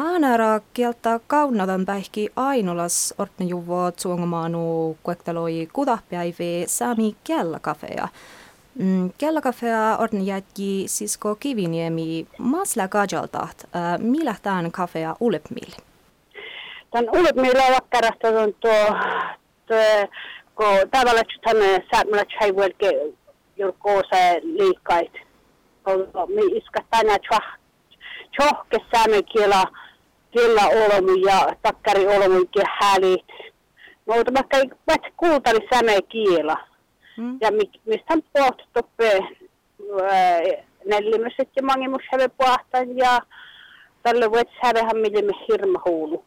Aanara kieltä kaunadan päihki Ainolas ortne juvo tsuongomaanu kuekteloi kudahpäivi saami kellakafea. Mm, kellakafea ortne jätki sisko Kiviniemi masla kajaltaht. Äh, millä tämän kafea ulepmil? Tän ulepmil on vakkarasta on tuo, kun tavallaan tänne saamalla chaivuelke julkoosa liikkait. Mi iska tänä chohke saamen kielä kella olomu ja takkari olomu hälit. No, tämä kai vaikka kuultani säme kiela. Mm. Ja mistä on pohtu toppe nellimöset ja mangimus häve pohtan ja tälle voit hävehän mille me hirma huulu.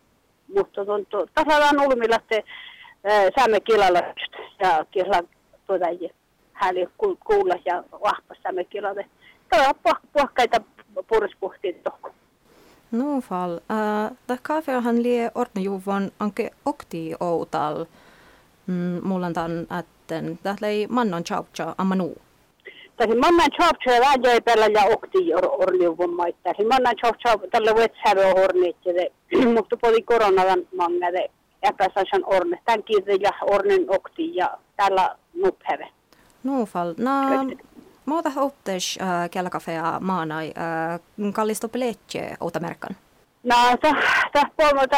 Mutta on to, tasallaan ulmilla te säme kielalla ja kielä tuota häli kuulla ja vahva säme kielalla. Tämä on tohku. No fall. Da kafeahan lie ornajuvon anke okti outal. Mm, mulla on tämän, että tähän ei mannon chaupcha amanu. Tässä mannan chaupcha ja pellä ja okti ornajuvon maita. Tässä mannan chaupcha tällä wetshäve ornit ja mutta poli koronalan mangade epäsasan orne. Tämän kiitos ja ornen okti ja tällä nuphäve. No fall. Na, Muuta hoppes äh, kelkafea maanai äh, kallisto peletje outamärkan? No, tämä polmota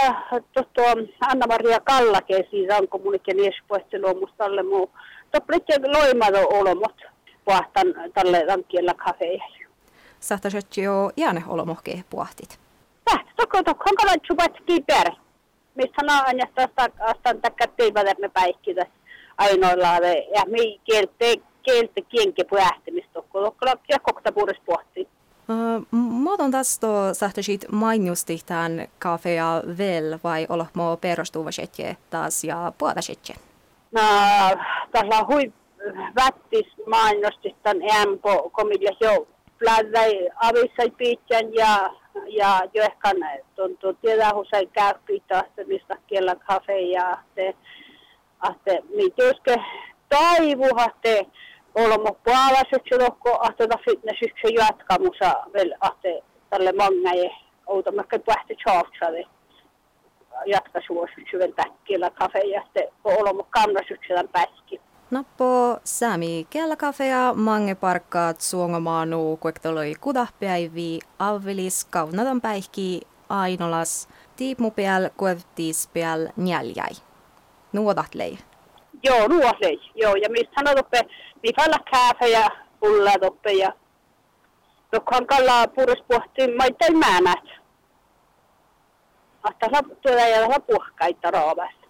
tuo Anna-Maria Kallake, siis on kommunikin niespuesti luomustalle muu. Tuo peletje loimado olomot puhtan tälle rankkiella kafeja. Sahtaset jo jääne olomohke puhtit? Täh, toko toko on kalatsu patki per. Mistä naan ja tästä astan takka teivät päikkitä ainoilla ja mi kielte kielte kienke puhtimista, kun ja kokta puhdas Muoton tästä sähtöisit mainjusti tämän kafea vel vai olla mo perustuva taas ja puolta? No, tässä on hui vättis mainnosti tämän EMPO komilja jo plädäi avissai piitjan ja ja jo ehkä tuntuu tiedä husai käy piittaa, mistä kiellä kafe ja te, että mitä taivuhatte olemme puolaiset lohko ahtota fitnessiksi jatkamusa vielä ahte tälle mangaje outomekka pähti chaaftsale jatka suositsi vielä täkkillä kafe ja sitten olemme kannasykselän päski. Nappo Sami kafea mange parkkaat suongomaanu kuektoloi kudahpäivi avvilis kaunadan päihki ainolas tiipmupiel kuevtiispiel njäljäi. Nuodat lei. Joo, nuoslei. Joo, ja mistä sanotuppe, mi falla kaffe ja pulla toppe ja Tokkan kalla puhdas pohti maita määnät. Asta tuoda ja puhkaita raavasta.